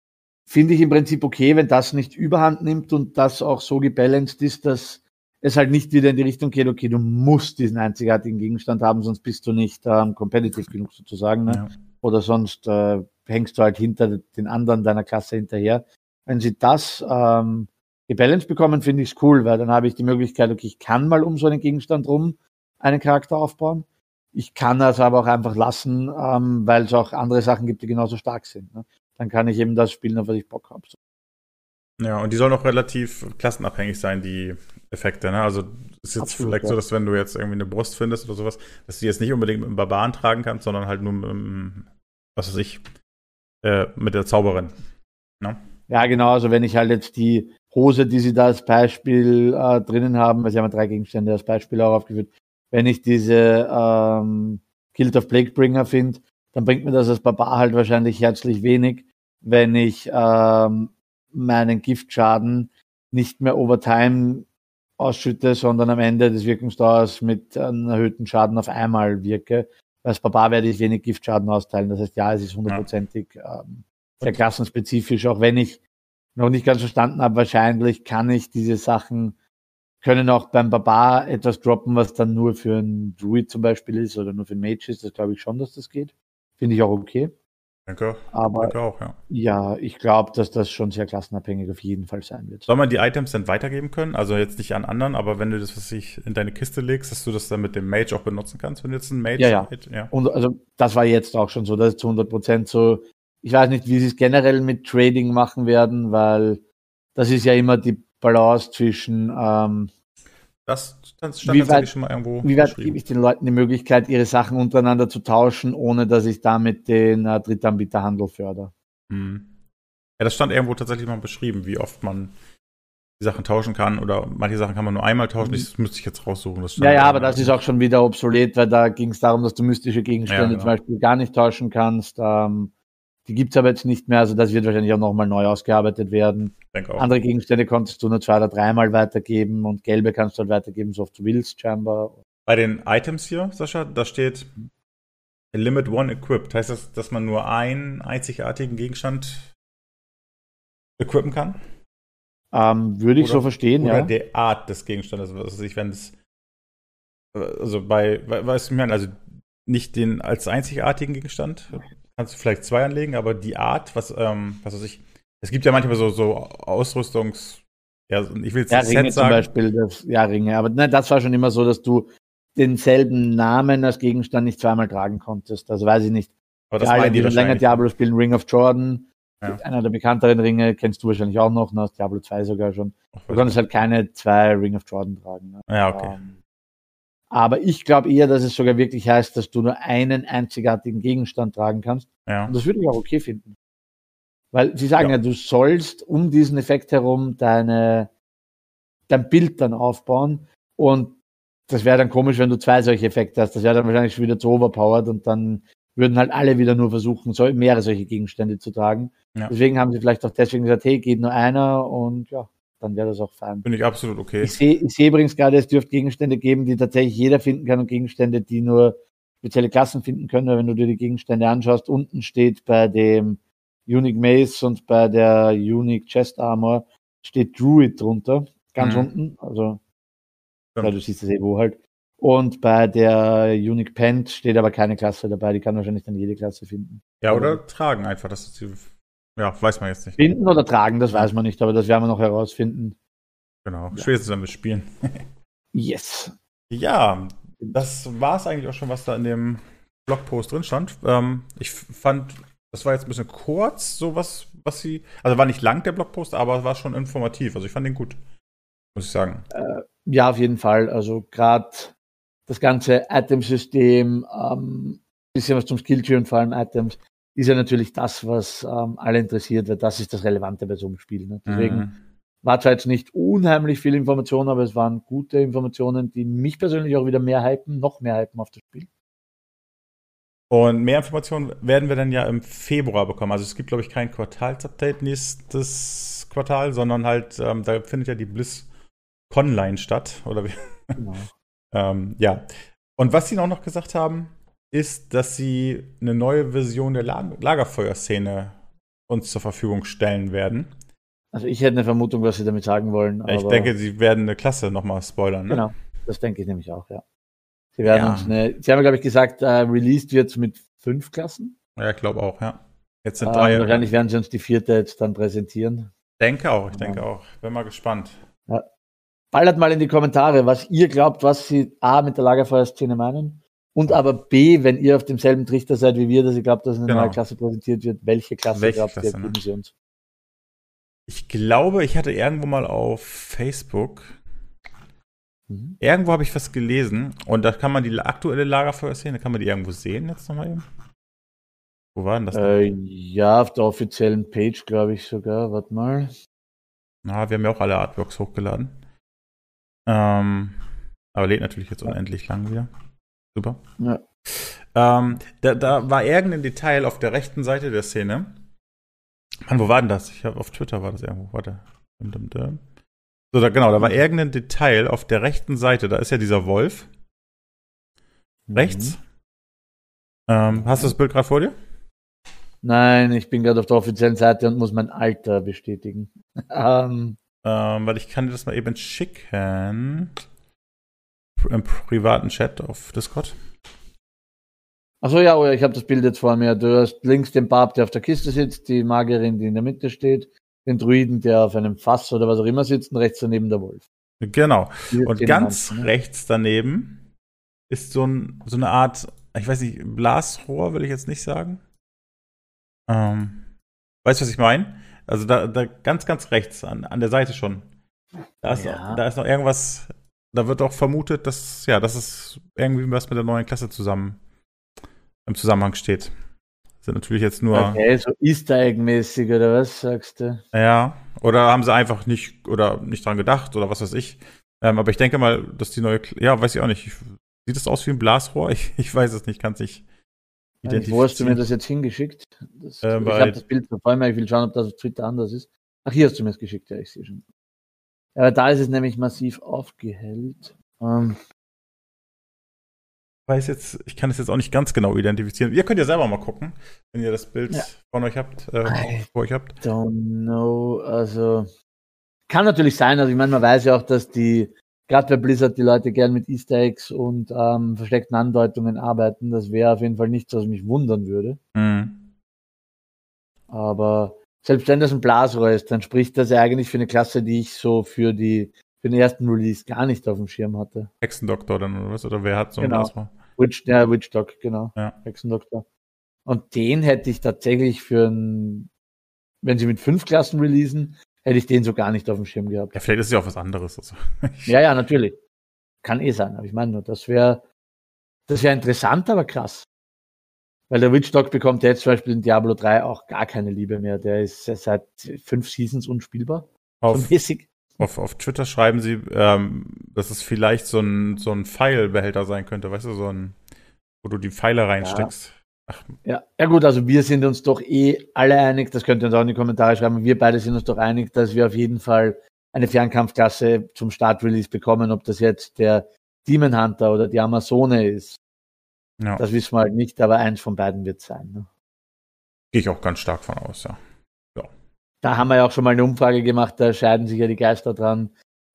finde ich im Prinzip okay, wenn das nicht überhand nimmt und das auch so gebalanced ist, dass es halt nicht wieder in die Richtung geht, okay, du musst diesen einzigartigen Gegenstand haben, sonst bist du nicht ähm, competitive genug sozusagen. Ne? Ja. Oder sonst äh, hängst du halt hinter den anderen deiner Klasse hinterher. Wenn sie das ähm, gebalanced bekommen, finde ich es cool, weil dann habe ich die Möglichkeit, okay, ich kann mal um so einen Gegenstand rum einen Charakter aufbauen. Ich kann das aber auch einfach lassen, ähm, weil es auch andere Sachen gibt, die genauso stark sind. Ne? Dann kann ich eben das spielen, auf was ich Bock habe. So. Ja, und die sollen auch relativ klassenabhängig sein, die Effekte. Ne? Also ist jetzt Absolut, vielleicht ja. so, dass wenn du jetzt irgendwie eine Brust findest oder sowas, dass du die jetzt nicht unbedingt mit dem Barbaren tragen kannst, sondern halt nur mit dem, was weiß ich, äh, mit der Zauberin. Ne? Ja, genau. Also wenn ich halt jetzt die Hose, die sie da als Beispiel äh, drinnen haben, weil sie haben drei Gegenstände als Beispiel auch aufgeführt, wenn ich diese ähm, Guild of Plaguebringer finde, dann bringt mir das als Barbar halt wahrscheinlich herzlich wenig, wenn ich ähm, meinen Giftschaden nicht mehr over time ausschütte, sondern am Ende des Wirkungsdauers mit einem erhöhten Schaden auf einmal wirke. Als Barbar werde ich wenig Giftschaden austeilen. Das heißt, ja, es ist hundertprozentig ähm, sehr klassenspezifisch, auch wenn ich noch nicht ganz verstanden habe, wahrscheinlich kann ich diese Sachen, können auch beim Barbar etwas droppen, was dann nur für einen Druid zum Beispiel ist oder nur für einen Mage ist. Das glaube ich schon, dass das geht. Finde ich auch okay. Danke. Aber danke auch, ja. Ja, ich glaube, dass das schon sehr klassenabhängig auf jeden Fall sein wird. Soll man die Items dann weitergeben können? Also jetzt nicht an anderen, aber wenn du das, was ich in deine Kiste legst, dass du das dann mit dem Mage auch benutzen kannst, wenn du jetzt ein Mage ja, ja. ja. Und also das war jetzt auch schon so, das ist zu 100 Prozent so. Ich weiß nicht, wie sie es generell mit Trading machen werden, weil das ist ja immer die Balance zwischen ähm, das stand wie weit, schon mal irgendwo. Wie weit gebe ich den Leuten die Möglichkeit, ihre Sachen untereinander zu tauschen, ohne dass ich damit den äh, Drittanbieterhandel fördere? Hm. Ja, das stand irgendwo tatsächlich mal beschrieben, wie oft man die Sachen tauschen kann oder manche Sachen kann man nur einmal tauschen. Mhm. Das müsste ich jetzt raussuchen. ja, ja, aber das ist auch schon wieder obsolet, weil da ging es darum, dass du mystische Gegenstände ja, genau. zum Beispiel gar nicht tauschen kannst. Ähm, die gibt es aber jetzt nicht mehr, also das wird wahrscheinlich auch nochmal neu ausgearbeitet werden. Andere Gegenstände konntest du nur zwei oder dreimal weitergeben und gelbe kannst du halt weitergeben, so oft du willst, scheinbar. Bei den Items hier, Sascha, da steht Limit One Equipped. Heißt das, dass man nur einen einzigartigen Gegenstand equippen kann? Ähm, würde ich oder, so verstehen, oder ja. Oder die Art des Gegenstandes. Also ich, wenn es also bei, weißt du, ich meine, also nicht den als einzigartigen Gegenstand, kannst du vielleicht zwei anlegen, aber die Art, was, ähm, was weiß ich, es gibt ja manchmal so, so Ausrüstungs, ja, ich will jetzt ja, Ringe sagen. zum Beispiel, das, ja, Ringe, aber ne, das war schon immer so, dass du denselben Namen als Gegenstand nicht zweimal tragen konntest. Also weiß ich nicht. Aber das ja, alle, die schon länger Diablo spielen, Ring of Jordan, ja. einer der bekannteren Ringe, kennst du wahrscheinlich auch noch, ne, aus Diablo 2 sogar schon. du konntest halt keine zwei Ring of Jordan tragen. Ne? Ja, okay. Um, ähm, aber ich glaube eher, dass es sogar wirklich heißt, dass du nur einen einzigartigen Gegenstand tragen kannst. Ja. Und das würde ich auch okay finden. Weil sie sagen ja. ja, du sollst um diesen Effekt herum deine, dein Bild dann aufbauen. Und das wäre dann komisch, wenn du zwei solche Effekte hast. Das wäre dann wahrscheinlich schon wieder zu overpowered und dann würden halt alle wieder nur versuchen, so, mehrere solche Gegenstände zu tragen. Ja. Deswegen haben sie vielleicht auch deswegen gesagt, hey, geht nur einer und ja, dann wäre das auch fein. Finde ich absolut okay. Ich sehe ich seh übrigens gerade, es dürfte Gegenstände geben, die tatsächlich jeder finden kann und Gegenstände, die nur spezielle Klassen finden können, wenn du dir die Gegenstände anschaust. Unten steht bei dem Unique Mace und bei der Unique Chest Armor steht Druid drunter, ganz mhm. unten. Also, ja. du siehst das eh wo halt. Und bei der Unique Pent steht aber keine Klasse dabei, die kann wahrscheinlich dann jede Klasse finden. Ja, oder aber tragen einfach, das ist die, ja, weiß man jetzt nicht. Finden oder tragen, das weiß man nicht, aber das werden wir noch herausfinden. Genau, ja. spätestens wenn wir spielen. yes. Ja, das war es eigentlich auch schon, was da in dem Blogpost drin stand. Ähm, ich fand, das war jetzt ein bisschen kurz, so was, was sie, also war nicht lang der Blogpost, aber war schon informativ. Also ich fand den gut, muss ich sagen. Äh, ja, auf jeden Fall. Also gerade das ganze Itemsystem, ähm, bisschen was zum Skilltree und vor allem Items, ist ja natürlich das, was ähm, alle interessiert, weil das ist das Relevante bei so einem Spiel. Ne? Deswegen mhm. war zwar jetzt nicht unheimlich viel Information, aber es waren gute Informationen, die mich persönlich auch wieder mehr hypen, noch mehr hypen auf das Spiel. Und mehr Informationen werden wir dann ja im Februar bekommen. Also es gibt, glaube ich, kein Quartalsupdate nächstes Quartal, sondern halt, ähm, da findet ja die Bliss Conline statt. Oder wie? Genau. Ähm, ja. Und was sie auch noch gesagt haben, ist, dass sie eine neue Version der Lagerfeuerszene uns zur Verfügung stellen werden. Also ich hätte eine Vermutung, was sie damit sagen wollen. ich denke, sie werden eine Klasse nochmal spoilern. Ne? Genau, das denke ich nämlich auch, ja. Sie werden ja. uns eine, sie haben, glaube ich, gesagt, uh, released wird mit fünf Klassen. Ja, ich glaube auch, ja. Jetzt sind uh, drei. Wahrscheinlich werden sie uns die vierte jetzt dann präsentieren. Denke auch, ich denke auch. Bin mal gespannt. Ja, ballert mal in die Kommentare, was ihr glaubt, was sie A mit der Lagerfeuerszene meinen und aber B, wenn ihr auf demselben Trichter seid wie wir, dass ihr glaubt, dass eine genau. neue Klasse präsentiert wird, welche Klasse welche glaubt Klasse, ihr, ne? uns? Ich glaube, ich hatte irgendwo mal auf Facebook mhm. Irgendwo habe ich was gelesen und da kann man die aktuelle Lagerfeuerszene, kann man die irgendwo sehen jetzt nochmal eben? Wo war denn das? Äh, ja, auf der offiziellen Page, glaube ich sogar. Warte mal. Na, wir haben ja auch alle Artworks hochgeladen. Ähm, aber lädt natürlich jetzt unendlich lang wieder. Super. Ja. Ähm, da, da war irgendein Detail auf der rechten Seite der Szene. Mann, wo war denn das? Ich habe auf Twitter war das irgendwo. Warte. So, da, genau, da war irgendein Detail auf der rechten Seite. Da ist ja dieser Wolf. Rechts. Mhm. Ähm, hast du das Bild gerade vor dir? Nein, ich bin gerade auf der offiziellen Seite und muss mein Alter bestätigen. ähm, ähm, weil ich kann dir das mal eben schicken. Im privaten Chat auf Discord. Achso, ja, oh ich habe das Bild jetzt vor mir. Du hast links den Barb, der auf der Kiste sitzt, die Magierin, die in der Mitte steht, den Druiden, der auf einem Fass oder was auch immer sitzt, und rechts daneben der Wolf. Genau. Und ganz Hand, ne? rechts daneben ist so, ein, so eine Art, ich weiß nicht, Blasrohr will ich jetzt nicht sagen. Ähm, weißt du, was ich meine? Also da, da ganz, ganz rechts, an, an der Seite schon. Da ist, ja. da ist noch irgendwas, da wird auch vermutet, dass, ja, dass es irgendwie was mit der neuen Klasse zusammen im Zusammenhang steht. Das sind natürlich jetzt nur. Okay, so Easter Egg-mäßig oder was sagst du? Ja, oder haben sie einfach nicht oder nicht dran gedacht oder was weiß ich. Ähm, aber ich denke mal, dass die neue, ja, weiß ich auch nicht. Sieht das aus wie ein Blasrohr? Ich, ich weiß es nicht, kann es nicht wo hast du mir das jetzt hingeschickt? Das, äh, ich habe das Bild vor mir, ich will schauen, ob das auf Twitter anders ist. Ach, hier hast du mir es geschickt, ja, ich sehe schon. Ja, da ist es nämlich massiv aufgehellt. Ähm, weiß jetzt, ich kann es jetzt auch nicht ganz genau identifizieren. Ihr könnt ja selber mal gucken, wenn ihr das Bild ja. von euch habt, äh, vor euch habt. Don't know, also kann natürlich sein, also ich meine, man weiß ja auch, dass die gerade bei Blizzard die Leute gern mit Easter Eggs und ähm, versteckten Andeutungen arbeiten. Das wäre auf jeden Fall nichts, was mich wundern würde. Mhm. Aber selbst wenn das ein Blasrohr ist, dann spricht das ja eigentlich für eine Klasse, die ich so für die für den ersten Release gar nicht auf dem Schirm hatte. Hexendoktor dann oder was? Oder wer hat so ein genau. Blasrohr? Witch, ja, Witch Dog, genau. Ja. Hexendoktor. Und den hätte ich tatsächlich für ein, wenn sie mit fünf Klassen releasen, hätte ich den so gar nicht auf dem Schirm gehabt. Ja, vielleicht ist es ja auch was anderes. Also. ja, ja, natürlich. Kann eh sein, aber ich meine nur, das wäre das wäre interessant, aber krass. Weil der Witchdog bekommt jetzt zum Beispiel in Diablo 3 auch gar keine Liebe mehr. Der ist seit fünf Seasons unspielbar. Auf, auf, auf Twitter schreiben sie, ähm, dass es vielleicht so ein, so ein Pfeilbehälter sein könnte, weißt du, so ein, wo du die Pfeile reinsteckst. Ach. Ja, ja gut, also wir sind uns doch eh alle einig, das könnt ihr uns auch in die Kommentare schreiben, wir beide sind uns doch einig, dass wir auf jeden Fall eine Fernkampfklasse zum Startrelease bekommen, ob das jetzt der Demon Hunter oder die Amazone ist. Ja. Das wissen wir halt nicht, aber eins von beiden wird sein. Ne? Gehe ich auch ganz stark von aus, ja. ja. Da haben wir ja auch schon mal eine Umfrage gemacht, da scheiden sich ja die Geister dran.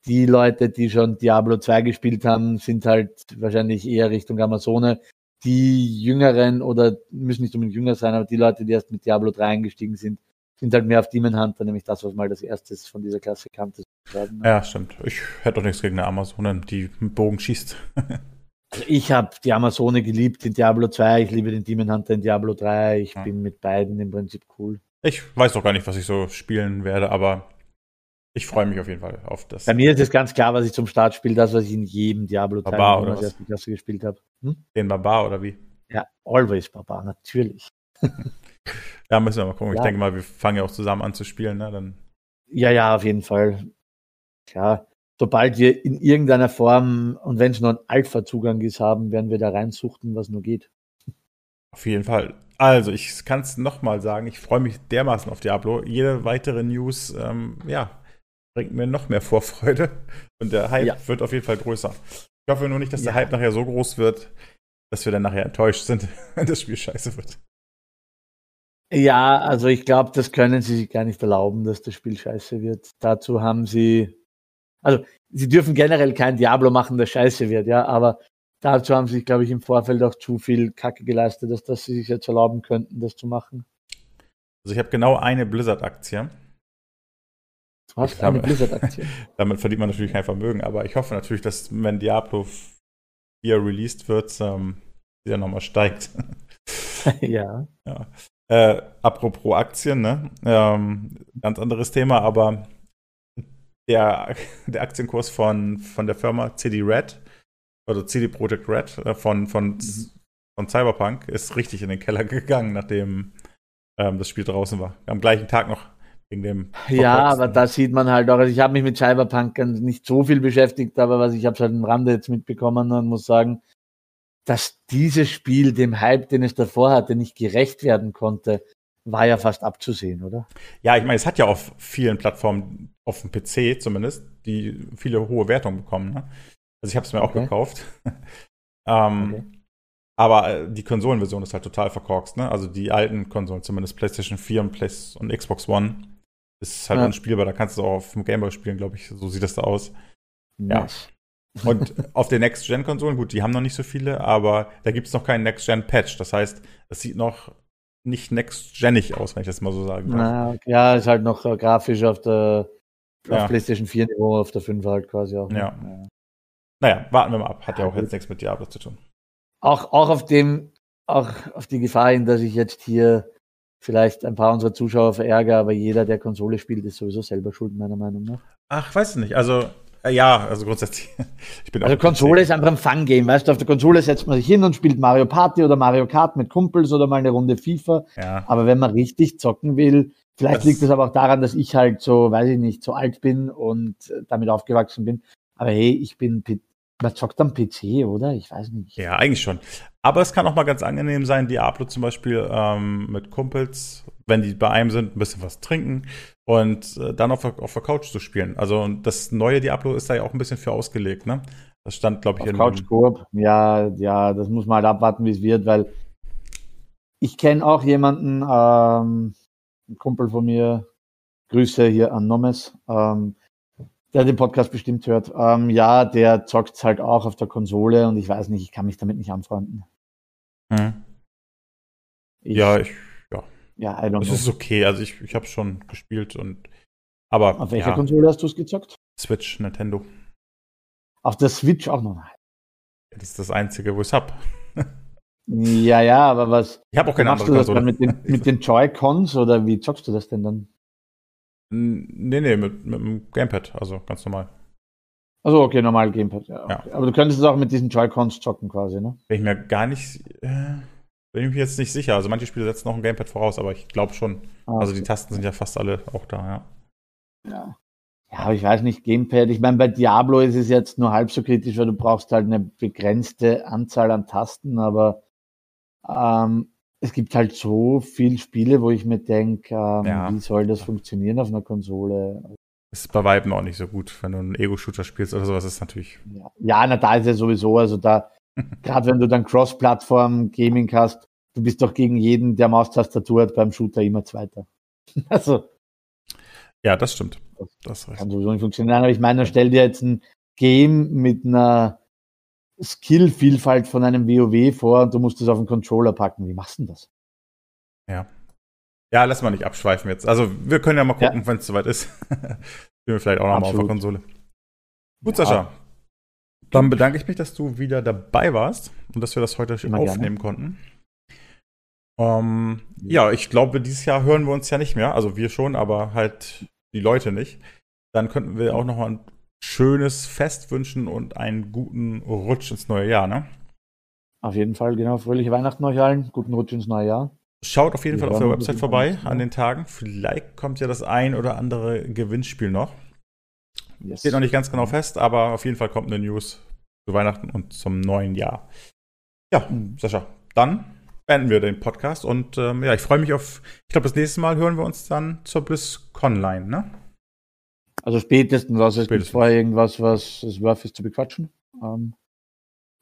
Die Leute, die schon Diablo 2 gespielt haben, sind halt wahrscheinlich eher Richtung Amazone. Die Jüngeren oder müssen nicht unbedingt jünger sein, aber die Leute, die erst mit Diablo 3 eingestiegen sind, sind halt mehr auf Demon Hunter, nämlich das, was mal das erste von dieser Klasse kannte. Ja, stimmt. Ich hätte doch nichts gegen eine Amazone, die mit Bogen schießt. also ich habe die Amazone geliebt in Diablo 2, ich liebe den Demon Hunter in Diablo 3, ich ja. bin mit beiden im Prinzip cool. Ich weiß doch gar nicht, was ich so spielen werde, aber ich freue mich auf jeden Fall auf das. Bei mir ist es ganz klar, was ich zum Start spiele, das, was ich in jedem Diablo Barbar oder was? Klasse gespielt habe. Hm? Den Barbar oder wie? Ja, always Barbar, natürlich. ja, müssen wir mal gucken. Ja. Ich denke mal, wir fangen ja auch zusammen an zu spielen, ne? Dann. Ja, ja, auf jeden Fall. Klar. Sobald wir in irgendeiner Form, und wenn es nur ein Alpha-Zugang ist, haben, werden wir da reinsuchten, was nur geht. Auf jeden Fall. Also, ich kann es nochmal sagen, ich freue mich dermaßen auf Diablo. Jede weitere News, ähm, ja, bringt mir noch mehr Vorfreude. Und der Hype ja. wird auf jeden Fall größer. Ich hoffe nur nicht, dass ja. der Hype nachher so groß wird, dass wir dann nachher enttäuscht sind, wenn das Spiel scheiße wird. Ja, also ich glaube, das können sie sich gar nicht erlauben, dass das Spiel scheiße wird. Dazu haben sie, also sie dürfen generell kein Diablo machen, das scheiße wird, ja, aber dazu haben sie sich, glaube ich, im Vorfeld auch zu viel Kacke geleistet, dass, dass sie sich jetzt erlauben könnten, das zu machen. Also ich habe genau eine Blizzard-Aktie. Du hast eine Blizzard-Aktie. damit verdient man natürlich kein Vermögen, aber ich hoffe natürlich, dass wenn Diablo 4 released wird, ähm, wieder nochmal steigt. ja. ja. Äh, apropos Aktien, ne? Ähm, ganz anderes Thema, aber der, der Aktienkurs von, von der Firma CD Red, oder CD Projekt Red, äh, von, von, mhm. von Cyberpunk, ist richtig in den Keller gegangen, nachdem ähm, das Spiel draußen war. Am gleichen Tag noch wegen dem. Ja, aber da sieht man halt auch, also ich habe mich mit Cyberpunk nicht so viel beschäftigt, aber was ich habe halt am Rande jetzt mitbekommen und muss sagen, dass dieses Spiel dem Hype, den es davor hatte, nicht gerecht werden konnte, war ja fast abzusehen, oder? Ja, ich meine, es hat ja auf vielen Plattformen, auf dem PC zumindest, die viele hohe Wertungen bekommen. Ne? Also ich habe es mir auch gekauft. ähm, okay. Aber äh, die Konsolenversion ist halt total verkorkst. Ne? Also die alten Konsolen, zumindest PlayStation 4 und, Play und Xbox One, ist halt ja. unspielbar. Da kannst du es auch auf dem Gameboy spielen, glaube ich. So sieht das da aus. Nice. Ja. Und auf den Next-Gen-Konsolen, gut, die haben noch nicht so viele, aber da gibt es noch keinen Next-Gen-Patch. Das heißt, es sieht noch nicht next-genig aus, wenn ich das mal so sagen darf. ja, ist halt noch äh, grafisch auf der auf ja. PlayStation 4 Niveau, auf der 5 halt quasi auch. Ne? Ja. ja. Naja, warten wir mal ab. Hat ja, auch jetzt nichts mit Diablo zu tun. Auch, auch auf dem, auch auf die Gefahr hin, dass ich jetzt hier vielleicht ein paar unserer Zuschauer verärgere, aber jeder, der Konsole spielt, ist sowieso selber schuld, meiner Meinung nach. Ach, weiß nicht. Also ja, also grundsätzlich. Ich bin also Konsole ist einfach ein Fun-Game, weißt du, auf der Konsole setzt man sich hin und spielt Mario Party oder Mario Kart mit Kumpels oder mal eine Runde FIFA. Ja. Aber wenn man richtig zocken will, vielleicht das liegt es aber auch daran, dass ich halt so, weiß ich nicht, so alt bin und damit aufgewachsen bin. Aber hey, ich bin, man zockt am PC, oder? Ich weiß nicht. Ja, eigentlich schon. Aber es kann auch mal ganz angenehm sein, Diablo zum Beispiel ähm, mit Kumpels, wenn die bei einem sind, ein bisschen was trinken und äh, dann auf, auf der Couch zu spielen. Also das neue Diablo ist da ja auch ein bisschen für ausgelegt, ne? Das stand, glaube ich, auf in Couch Coop. Ja, ja, das muss man halt abwarten, wie es wird, weil ich kenne auch jemanden, ähm, ein Kumpel von mir, Grüße hier an Nomes, ähm, der den Podcast bestimmt hört. Ähm, ja, der zockt halt auch auf der Konsole und ich weiß nicht, ich kann mich damit nicht anfreunden. Hm. Ich, ja, ich ja, I don't das know. ist okay. Also ich, ich habe schon gespielt und aber. Auf welcher ja. Konsole hast du es gezockt? Switch, Nintendo. Auf der Switch auch noch. Das ist das Einzige, wo ich es habe. ja, ja, aber was. Ich habe auch keine machst andere du das Konsole. Dann mit den, mit den Joy-Cons oder wie zockst du das denn dann? Nee, nee, mit, mit dem Gamepad, also ganz normal. Also okay, normal Gamepad, ja. Okay. ja. Aber du könntest es auch mit diesen Joy-Cons zocken quasi, ne? Bin ich mir gar nicht. Äh, bin ich mir jetzt nicht sicher. Also manche Spiele setzen noch ein Gamepad voraus, aber ich glaube schon. Ah, also die Tasten sind ja fast alle auch da, ja. Ja. Ja, aber ich weiß nicht, Gamepad. Ich meine, bei Diablo ist es jetzt nur halb so kritisch, weil du brauchst halt eine begrenzte Anzahl an Tasten, aber ähm, es gibt halt so viele Spiele, wo ich mir denke, ähm, ja. wie soll das funktionieren auf einer Konsole? Ist bei Weitem auch nicht so gut, wenn du einen Ego-Shooter spielst oder sowas, ist natürlich. Ja, ja na, da ist ja sowieso, also da, Gerade wenn du dann Cross-Plattform-Gaming hast, du bist doch gegen jeden, der Maustastatur hat, beim Shooter immer Zweiter. also. Ja, das stimmt. Das kann sowieso nicht funktionieren. Aber ich meine, stell dir jetzt ein Game mit einer Skill-Vielfalt von einem WoW vor und du musst es auf den Controller packen. Wie machst du denn das? Ja. Ja, lass mal nicht abschweifen jetzt. Also, wir können ja mal gucken, ja. wenn es soweit ist. Spielen wir vielleicht auch nochmal auf der Konsole. Gut, ja. Sascha. Dann bedanke ich mich, dass du wieder dabei warst und dass wir das heute Immer aufnehmen gerne. konnten. Ähm, ja, ich glaube, dieses Jahr hören wir uns ja nicht mehr. Also wir schon, aber halt die Leute nicht. Dann könnten wir auch noch mal ein schönes Fest wünschen und einen guten Rutsch ins neue Jahr, ne? Auf jeden Fall, genau. Fröhliche Weihnachten euch allen. Guten Rutsch ins neue Jahr. Schaut auf jeden wir Fall auf der Website vorbei an den Tagen. Vielleicht kommt ja das ein oder andere Gewinnspiel noch. Yes. Steht noch nicht ganz genau fest, aber auf jeden Fall kommt eine News zu Weihnachten und zum neuen Jahr. Ja, mhm. Sascha, dann beenden wir den Podcast und ähm, ja, ich freue mich auf, ich glaube, das nächste Mal hören wir uns dann zur BlizzConline, ne? Also spätestens, also es gibt vorher irgendwas, was es worth ist zu bequatschen. Ähm,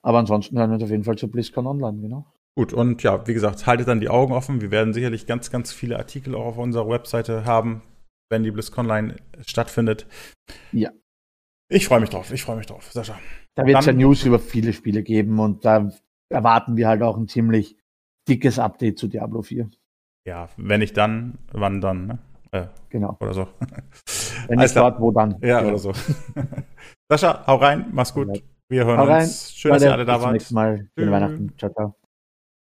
aber ansonsten hören wir uns auf jeden Fall zur BlizzCon Online, genau. Gut, und ja, wie gesagt, haltet dann die Augen offen. Wir werden sicherlich ganz, ganz viele Artikel auch auf unserer Webseite haben, wenn die BlizzConline stattfindet. Ja. Ich freue mich drauf, ich freue mich drauf, Sascha. Da wird es ja News über viele Spiele geben und da erwarten wir halt auch ein ziemlich dickes Update zu Diablo 4. Ja, wenn nicht dann, wann dann, ne? Äh, genau. Oder so. Wenn nicht dort, wo dann. Ja, genau. oder so. Sascha, hau rein, mach's gut. Wir hören uns. Schön, dass ihr alle da wart. Bis zum nächsten Mal. Schöne Weihnachten. Ciao, ciao.